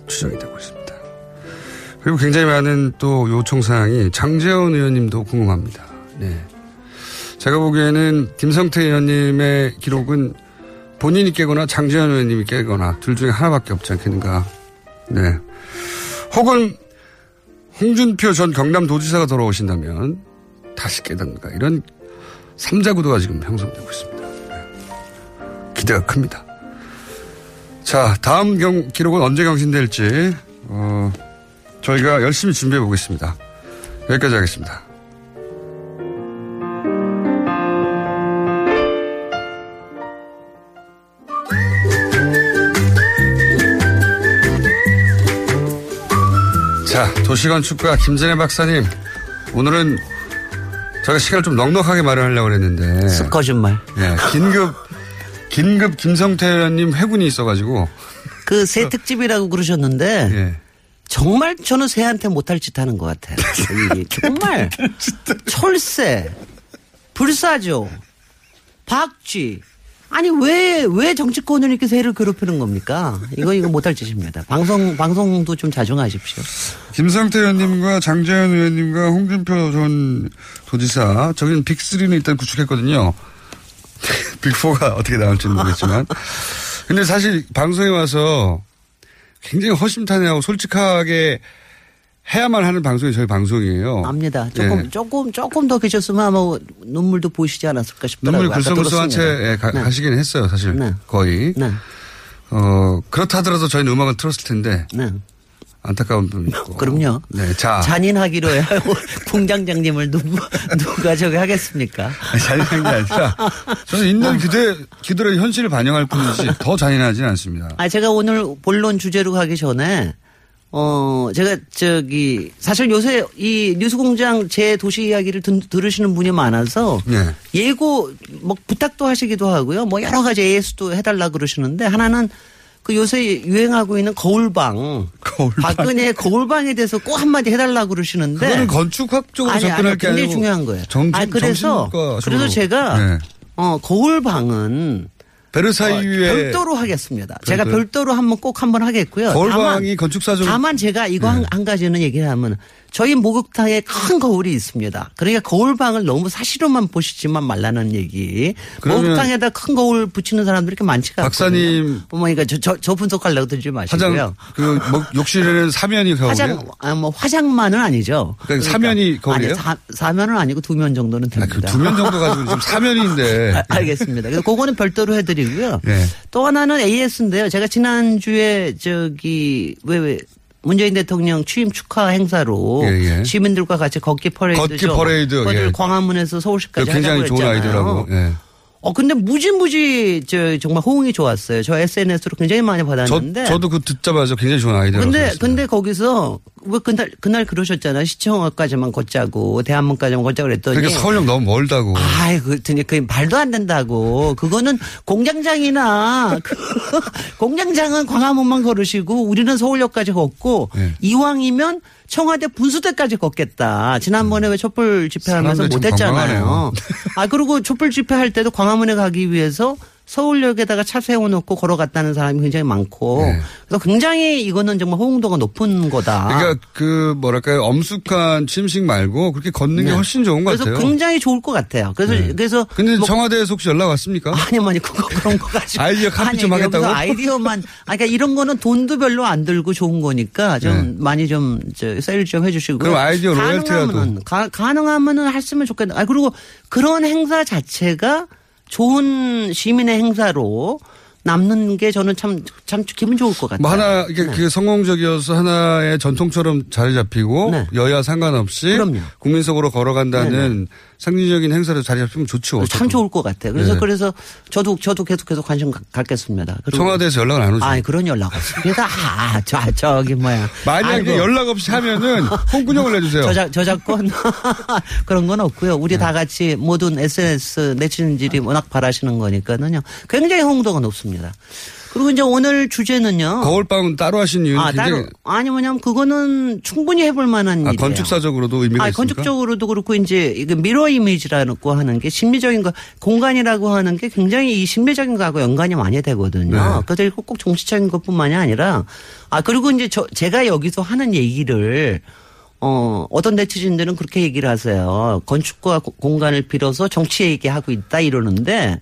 추정이 되고 있습니다. 그리고 굉장히 많은 또 요청사항이 장재원 의원님도 궁금합니다. 네. 제가 보기에는 김성태 의원님의 기록은 본인이 깨거나 장재원 의원님이 깨거나 둘 중에 하나밖에 없지 않겠는가. 네. 혹은 홍준표 전 경남도지사가 돌아오신다면 다시 깨닫는가. 이런 삼자 구도가 지금 형성되고 있습니다. 네. 기대가 큽니다. 자, 다음 경, 기록은 언제 경신될지, 어, 저희가 열심히 준비해 보겠습니다. 여기까지 하겠습니다. 자, 도시건축가 김진애 박사님. 오늘은 제가 시간을 좀 넉넉하게 마련하려고 그랬는데. 거짓말. 네, 긴급, 긴급 김성태 의원님 회군이 있어가지고. 그 새 특집이라고 그러셨는데. 예. 정말 저는 새한테 못할 짓 하는 것 같아요. 정말. 철새, 불사조, 박쥐, 아니 왜 왜 정치권을 이렇게 새를 괴롭히는 겁니까? 이거 이거 못할 짓입니다. 방송 방송도 좀 자중하십시오. 김성태 의원님과 장재현 의원님과 홍준표 전 도지사 저기는 빅3는 일단 구축했거든요. 빅4가 어떻게 나올지는 모르겠지만. 근데 사실 방송에 와서 굉장히 허심탄회하고 솔직하게 해야만 하는 방송이 저희 방송이에요. 압니다. 조금 예. 조금 조금 더 계셨으면 아마 눈물도 보이시지 않았을까 싶더라고요. 눈물이 아까 글썽글썽한 채. 예, 가, 네. 가시긴 했어요, 사실. 네. 거의. 네. 어, 그렇다 하더라도 저희는 음악은 틀었을 텐데. 네. 안타까운 부분이 있고. 그럼요. 네, 자. 잔인하기로 해요. 궁장장님을 누구 누가 저기 하겠습니까? 아니, 잔인한 게 아니라 저는 있는 그대, 그들의 현실을 반영할 뿐이지 더 잔인하지는 않습니다. 아, 제가 오늘 본론 주제로 가기 전에, 어, 제가 저기, 사실 요새 이 뉴스공장 제 도시 이야기를 든- 들으시는 분이 많아서 네. 예고, 뭐 부탁도 하시기도 하고요. 뭐 여러 가지 AS도 해달라 그러시는데 하나는 그 요새 유행하고 있는 거울방. 박근혜 거울방에 대해서 꼭 한마디 해달라 그러시는데. 그거는 건축학적으로 아니, 접근할 아니, 게 굉장히 아니고 중요한 거예요. 정, 아, 그래서, 그래서. 제가 네. 어, 거울방은 베르사유에 별도로 하겠습니다. 제가 별도요? 별도로 한번 꼭 한번 하겠고요. 거울방이 다만, 건축사적으로- 다만 제가 이거 네. 한, 한 가지는 얘기를 하면 저희 목욕탕에 큰 거울이 있습니다. 그러니까 거울방을 너무 사실로만 보시지만 말라는 얘기. 목욕탕에다 큰 거울 붙이는 사람들이 이렇게 많지가 않거든요. 박사님 어머니가 저, 저, 저 분석하려고 들지 마시고요. 화장, 그, 뭐, 욕실에는 사면이 거울이에요? 화장, 아, 뭐 화장만은 아니죠. 그러니까 사면이 거울이에요? 아니, 사, 사면은 아니고 두 면 정도는 됩니다. 두면 정도 가지고 지금 사면인데. 아, 알겠습니다. 그래서 그거는 별도로 해드리고요. 네. 또 하나는 AS인데요. 제가 지난주에 저기 왜 왜 문재인 대통령 취임 축하 행사로 예, 예. 시민들과 같이 걷기 퍼레이드 걷기 퍼레이드, 그걸 예. 광화문에서 서울시까지 굉장히 좋은. 아이디어라고. 예. 어 근데 무지무지 저 정말 호응이 좋았어요. 저 SNS로 굉장히 많이 저, 받았는데. 저 도 그 듣자마자 굉장히 좋은 아이디어라고 근데. 근데 거기서 왜 그날 그날 그러셨잖아요. 시청까지만 걷자고 대한문까지만 걷자고 그랬더니 그러니까 서울역 너무 멀다고. 아이, 그, 그, 그, 말도 안 된다고. 그거는 공장장이나, 그, 공장장은 광화문만 걸으시고, 우리는 서울역까지 걷고, 네. 이왕이면 청와대 분수대까지 걷겠다. 지난번에 왜 촛불 집회하면서 못했잖아요. 아, 그리고 촛불 집회할 때도 광화문에 가기 위해서 서울역에다가 차 세워놓고 걸어갔다는 사람이 굉장히 많고, 네. 그래서 굉장히 이거는 정말 호응도가 높은 거다. 그러니까 그 뭐랄까요 엄숙한 침식 말고 그렇게 걷는 게 네. 훨씬 좋은 것 그래서 같아요. 굉장히 좋을 것 같아요. 그래서, 네. 그래서. 근데 뭐- 청와대에서 혹시 연락 왔습니까? 아니, 아니, 그거, 그런 거 가지고. 아이디어 카피 좀 아니, 하겠다고? 여기서 아이디어만. 아, 그러니까 이런 거는 돈도 별로 안 들고 좋은 거니까 좀 네. 많이 좀, 저, 세일 좀 해주시고. 그럼 아이디어 로열티라도. 가능하면은, 가, 가능하면은 했으면 좋겠다. 아, 그리고 그런 행사 자체가 좋은 시민의 행사로 남는 게 저는 참, 참 기분 좋을 것 같아요. 뭐 하나 이게 네. 그 성공적이어서 하나의 전통처럼 자리 잡히고 네. 여야 상관없이 국민 속으로 걸어간다는 상징적인 행사로 자리 잡히면 좋죠. 네, 참 좋을 것 같아요. 그래서 네. 그래서 저도 저도 계속해서 관심 가- 갖겠습니다. 청와대에서 연락을 안 오죠. 아, 그런 연락 없습니다. 아, 저 저기 뭐야. 만약에. 연락 없이 하면은 홍군형을 내주세요. 저작 저작권 그런 건 없고요. 우리 다 같이 모든 SNS 네티즌들이 워낙 바라시는 거니까는요. 굉장히 홍도가 높습니다. 그리고 이제 오늘 주제는요. 거울방은 따로 하신 이유는 아, 따로 아니 뭐냐면 그거는 충분히 해볼 만한 아, 일이에요. 건축사적으로도 의미가 아, 있습니까? 건축적으로도 그렇고 이제 이게 미러 이미지라고 하는 게 심리적인 거 공간이라고 하는 게 굉장히 이 심리적인 거하고 연관이 많이 되거든요. 네. 그래서 이거 꼭 정치적인 것뿐만이 아니라 아 그리고 이제 저 제가 여기서 하는 얘기를 어 어떤 네티즌들은 그렇게 얘기를 하세요. 건축과 고- 공간을 빌어서 정치 얘기하고 있다 이러는데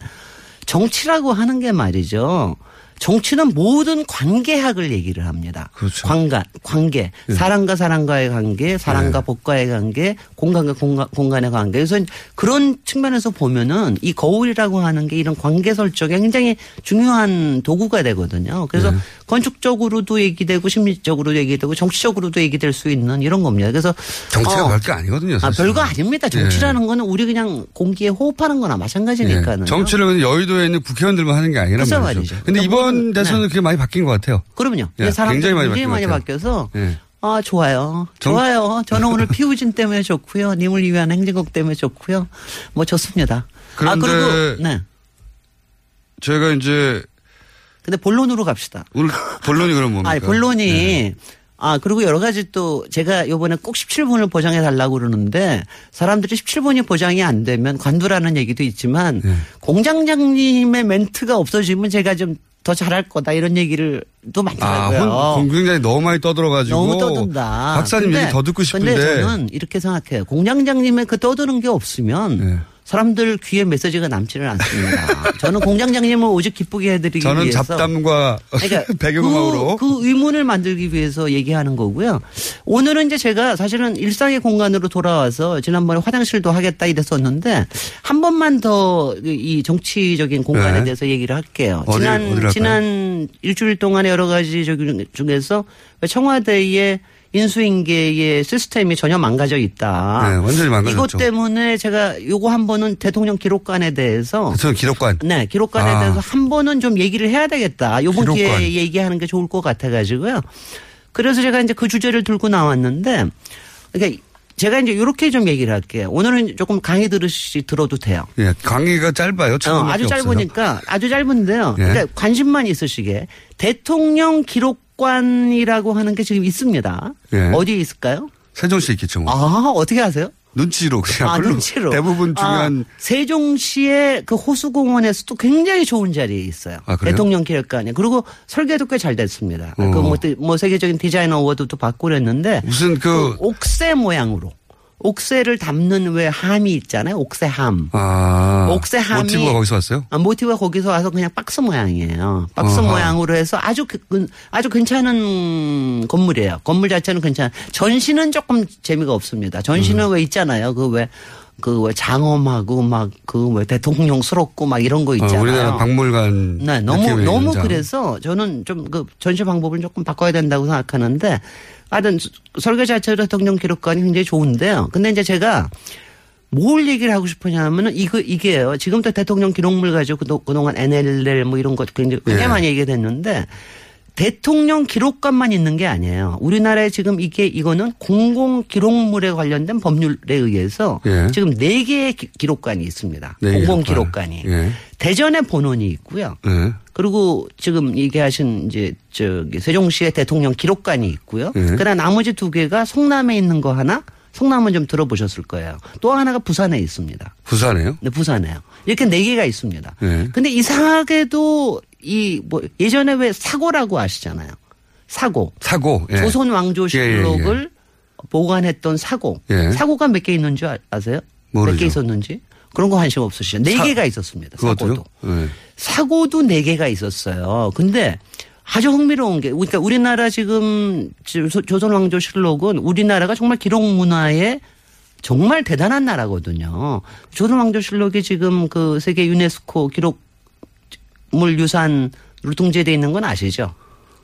정치라고 하는 게 말이죠. 정치는 모든 관계학을 얘기를 합니다. 그렇죠. 관관, 관계, 네. 사람과 사람과의 관계, 사람과 법과의 관계, 공간과 공간, 공간의 관계. 그래서 그런 측면에서 보면은 이 거울이라고 하는 게 이런 관계 설정에 굉장히 중요한 도구가 되거든요. 그래서 네. 건축적으로도 얘기되고 심리적으로도 얘기되고 정치적으로도 얘기될 수 있는 이런 겁니다. 그래서 정치가 어, 별게 아니거든요. 아. 별거 아닙니다. 정치라는 거는 우리 그냥 공기에 호흡하는 거나 마찬가지니까는. 예. 정치를 여의도에 있는 국회의원들만 하는 게 아니란 그렇죠 말이죠. 말이죠. 근데 그러니까 이번 모든- 대선은 네. 그게 많이 바뀐 것 같아요. 그럼요. 예, 근데 사람들이 굉장히 많이 굉장히 많이. 바뀌어서 예. 아 좋아요. 정- 좋아요. 저는 오늘 피우진 때문에 좋고요. 님을 위한 행진곡 때문에 좋고요. 뭐 좋습니다. 그런데 아 그리고 네. 저희가 이제 근데 본론으로 갑시다. 오늘 본론이 그럼 뭡니까? 아니 본론이 예. 아, 그리고 여러 가지 또 제가 요번에 꼭 17분을 보장해 달라고 그러는데 사람들이 17분이 보장이 안 되면 관두라는 얘기도 있지만 네. 공장장님의 멘트가 없어지면 제가 좀 더 잘할 거다 이런 얘기를 또 아, 많더라고요. 혼- 굉장히 너무 많이 떠들어가지고. 너무 떠든다. 박사님 근데- 얘기 더 듣고 싶은데. 근데 저는 이렇게 생각해요. 공장장님의 그 떠드는 게 없으면 네. 사람들 귀에 메시지가 남지는 않습니다. 저는 공장장님을 오직 기쁘게 해드리기 저는 위해서 잡담과 그러니까 배경음악으로. 그, 그 의문을 만들기 위해서 얘기하는 거고요. 오늘은 이제 제가 사실은 일상의 공간으로 돌아와서 지난번에 화장실도 하겠다 이랬었는데 한 번만 더 이 정치적인 공간에 네. 대해서 얘기를 할게요. 어디- 지난? 지난 일주일 동안에 여러 가지 중에서 청와대의 인수인계의 시스템이 전혀 망가져 있다. 네, 완전히 망가졌죠. 이것 때문에 제가 요거 한 번은 대통령 기록관에 대해서 저는 기록관. 네, 기록관에 아. 대해서 한 번은 좀 얘기를 해야 되겠다. 요번. 기회에 얘기하는 게 좋을 것 같아 가지고요. 그래서 제가 이제 그 주제를 들고 나왔는데, 그러니까 제가 이제 이렇게 좀 얘기를 할게요. 오늘은 조금 강의 들으시 들어도 돼요. 예, 강의가 짧아요. 어, 천 아주 원밖에 없어요. 짧으니까 아주 짧은데요. 예. 그러니까 관심만 있으시게 대통령 기록 관이라고 하는 게 지금 있습니다. 예. 어디에 있을까요? 세종시. 뭐. 아 어떻게 아세요? 눈치로 그냥 아, 눈치로. 대부분 중요한 아, 세종시의 그 호수공원에서도 굉장히 좋은 자리에 있어요. 아, 그래요? 대통령 기획관에. 그리고 설계도 꽤 잘 됐습니다. 어. 그뭐 뭐 세계적인 디자인 어워드도 받고 그랬는데 무슨 그 옥새 모양으로 옥새를 담는 왜 함이 있잖아요. 옥새함. 아, 옥새 함이 모티브가 거기서 왔어요? 아, 모티브가 거기서 와서 그냥 박스 모양이에요. 박스 어허. 모양으로 해서 아주 그- 그- 아주 괜찮은 건물이에요. 건물 자체는 괜찮. 전시는 조금 재미가 없습니다. 전시는 왜 있잖아요. 그 왜그왜 장엄하고 막그왜 대통령스럽고 막 이런 거 있잖아요. 어, 우리나라 박물관. 네, 너무 너무 현장. 그래서 저는 좀 그 전시 방법을 조금 바꿔야 된다고 생각하는데 하여튼 설계 자체로 대통령 기록관이 굉장히 좋은데요. 근데 이제 제가 뭘 얘기를 하고 싶으냐면은 이거 이게요. 지금도 대통령 기록물 가지고 그동안 NLL 뭐 이런 것 굉장히, 굉장히 예. 많이 얘기가 됐는데 대통령 기록관만 있는 게 아니에요. 우리나라에 지금 이게 이거는 공공 기록물에 관련된 법률에 의해서 예. 지금 네 개의 기- 기록관이 있습니다. 네, 공공 기록관. 기록관이. 예. 대전에 본원이 있고요. 예. 그리고 지금 얘기하신 이제 저기 세종시에 대통령 기록관이 있고요. 예. 그다음 나머지 두 개가 송남에 있는 거 하나, 성남은 좀 들어보셨을 거예요. 또 하나가 부산에 있습니다. 부산에요? 네, 부산에요. 이렇게 네 개가 있습니다. 예. 근데 이상하게도 이 뭐 예전에 왜 사고라고 아시잖아요. 사고. 사고. 예. 조선 왕조실록을 예, 예, 보관했던 사고. 예. 사고가 몇 개 있는지 아- 아세요? 몇. 개 있었는지? 그런 거 관심 없으시죠? 네 사- 개가 있었습니다. 그것도요? 사고도. 예. 사고도 네 개가 있었어요. 근데 아주 흥미로운 게, 그러니까 우리나라 지금 조- 조선 왕조실록은 우리나라가 정말 기록 문화에 정말 대단한 나라거든요. 조선 왕조실록이 지금 그 세계 유네스코 기록 물 유산으로 등재돼 있는 건 아시죠?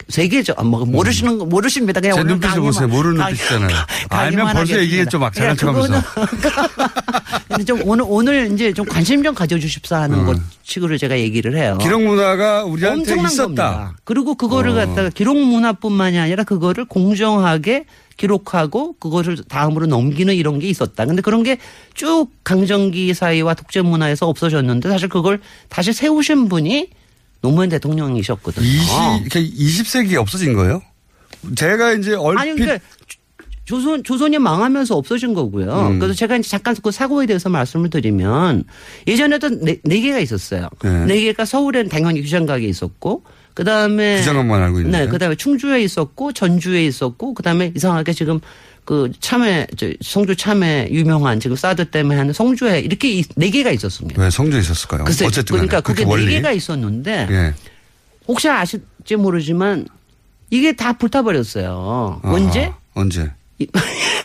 세계죠. 아, 뭐 모르시는 거 모르십니다. 그냥 제 눈빛을 강의만- 보세요. 모르는 눈빛이잖아요. 알면 벌써. 얘기했죠. 막 그러니까 척하면서. 근데 좀 오늘 오늘 이제 좀 관심 좀 가져주십사 하는 음. 것 식으로 제가 얘기를 해요. 기록 문화가 우리한테 엄청난 있었다. 겁니다. 그리고 그거를 어. 갖다가 기록 문화뿐만이 아니라 그거를 공정하게 기록하고 그거를 다음으로 넘기는 이런 게 있었다. 근데 그런 게 쭉 강점기 사회와 독재 문화에서 없어졌는데 사실 그걸 다시 세우신 분이 노무현 대통령이셨거든요. 20, 20세기에 없어진 거예요? 제가 이제 얼핏 아니 그러니까 조선 조선이 망하면서 없어진 거고요. 음. 그래서 제가 이제 잠깐 그 사고에 대해서 말씀을 드리면 예전에도 네, 네 개가 있었어요. 네. 네 개가 서울에는 당연히 규장각에 있었고 그 다음에 규장각만 알고 있는데. 네, 그 다음에 충주에 있었고 전주에 있었고 그 다음에 이상하게 지금 그 참외 저 성주 참외 유명한 지금 사드 때문에 하는 성주에 이렇게 이- 네 개가 있었습니다. 왜 성주에 있었을까요? 글쎄, 어쨌든 그러니까 그게 네. 개가 있었는데 예. 혹시 아실지 모르지만 이게 다 불타버렸어요. 언제? 언제?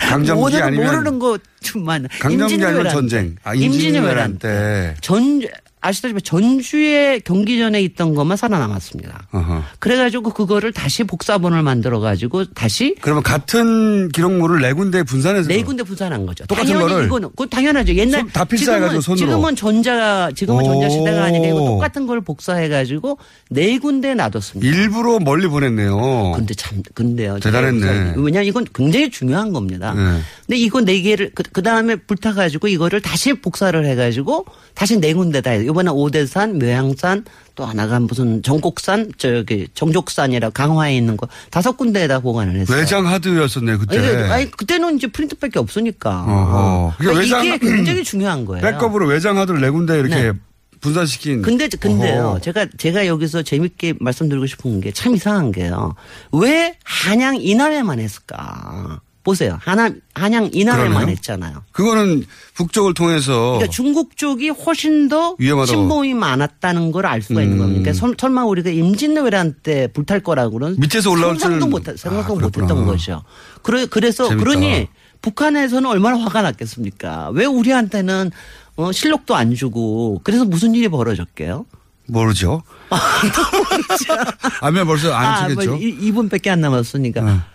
강점기 아니면 모르는 것만 강점기 아니면 전쟁. 아, 임진왜란 때. 전 아시다시피 전주에 경기 전에 있던 것만 살아남았습니다. 어허. 그래가지고 그거를 다시 복사본을 만들어가지고 다시 그러면 같은 기록물을 네 군데 분산해서 네 군데 분산한 거죠. 똑같은 당연히 거를 이거는 그 당연하죠. 옛날 손- 다 필사해가지고 지금은, 손으로. 지금은 전자 지금은 오. 전자 시대가 이거 똑같은 걸 복사해가지고 네 군데 놔뒀습니다. 일부러 멀리 보냈네요. 근데 참 근데요. 대단했네. 왜냐하면 이건 굉장히 중요한 겁니다. 네. 근데 이거 네 개를 그, 그 다음에 불타가지고 이거를 다시 복사를 해가지고 다시 네 군데다. 이번에 오대산, 묘향산, 또 하나가 무슨 정곡산, 저기 정족산이라 강화에 있는 거 다섯 군데에다 보관을 했어요. 외장 하드였었네 그때. 아니, 아니, 그때는 이제 프린트밖에 없으니까. 어허. 그러니까 외장- 이게 굉장히 중요한 거예요. 백업으로 외장 하드를 네 군데 이렇게 네. 분산시킨. 근데 근데요. 어허. 제가 제가 여기서 재밌게 말씀드리고 싶은 게 참 이상한 게요. 왜 한양 이남에만 했을까? 보세요. 한양 한양 이남에만 그러네요. 했잖아요. 그거는 북쪽을 통해서 그러니까 중국 쪽이 훨씬 더 위험하다고. 침범이 많았다는 걸 알 수가 있는 음. 겁니다. 그러니까 설- 설마 우리가 임진왜란 때 불탈 거라고는 밑에서 올라올 줄은- 못 생각도 아, 못 했던 그렇구나. 거죠. 그래 그래서 재밌다. 그러니 북한에서는 얼마나 화가 났겠습니까? 왜 우리한테는 어, 실력도 안 주고 그래서 무슨 일이 벌어졌게요? 모르죠. 아면 벌써 안 아, 치겠죠. 뭐 이- 2분밖에 안 남았으니까.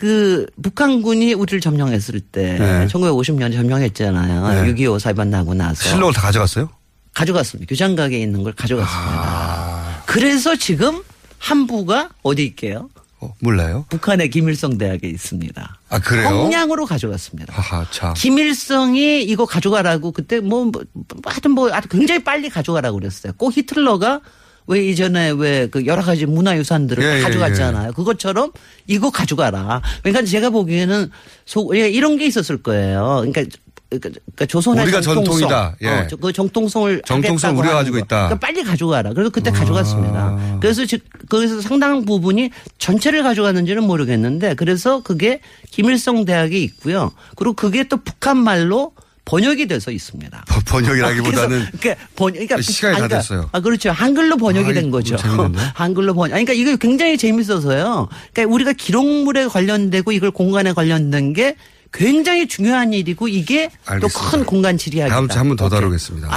그 북한군이 우리를 점령했을 때 네. 1950년 점령했잖아요. 네. 6.25 사변 나고 나서. 실록을 다 가져갔어요? 가져갔습니다. 교장각에 있는 걸 가져갔습니다. 그래서 지금 한부가 어디 있게요? 어, 몰라요. 북한의 김일성 대학에 있습니다. 아 그래요? 형량으로 가져갔습니다. 하하 참. 김일성이 이거 가져가라고 그때 뭐, 뭐, 뭐 하여튼 뭐 아주 굉장히 빨리 가져가라고 그랬어요. 꼭 히틀러가 왜 이전에 왜 그 여러 가지 문화유산들을 예, 예, 가져갔잖아요. 그것처럼 이거 가져가라. 그러니까 제가 보기에는 소, 예, 이런 게 있었을 거예요. 그러니까 그러니까 조선의 우리가 정통성, 전통이다. 예. 어, 저- 그 정통성을 정통성 우리가 가지고 거. 있다. 그러니까 빨리 가져가라. 그래서 그때 가져갔습니다. 그래서 즉 거기서 상당 부분이 전체를 가져갔는지는 모르겠는데 그래서 그게 김일성 대학에 있고요. 그리고 그게 또 북한 말로 번역이 돼서 있습니다. 번역이라기보다는 아, 그러니까 번, 그러니까 시간이 북- 다 아니, 그러니까- 됐어요. 아 그렇죠. 한글로 번역이 아, 된 거죠. 한글로 번역. 아니, 그러니까 이거 굉장히 재밌어서요. 그러니까 우리가 기록물에 관련되고 이걸 공간에 관련된 게 굉장히 중요한 일이고 이게 또. 큰 공간 지리학이다. 다음 주에 한 번 더 다루겠습니다.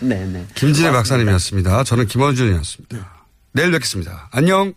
네네. 김진애 박사님이었습니다. 저는 김원준이었습니다. 내일 뵙겠습니다. 안녕.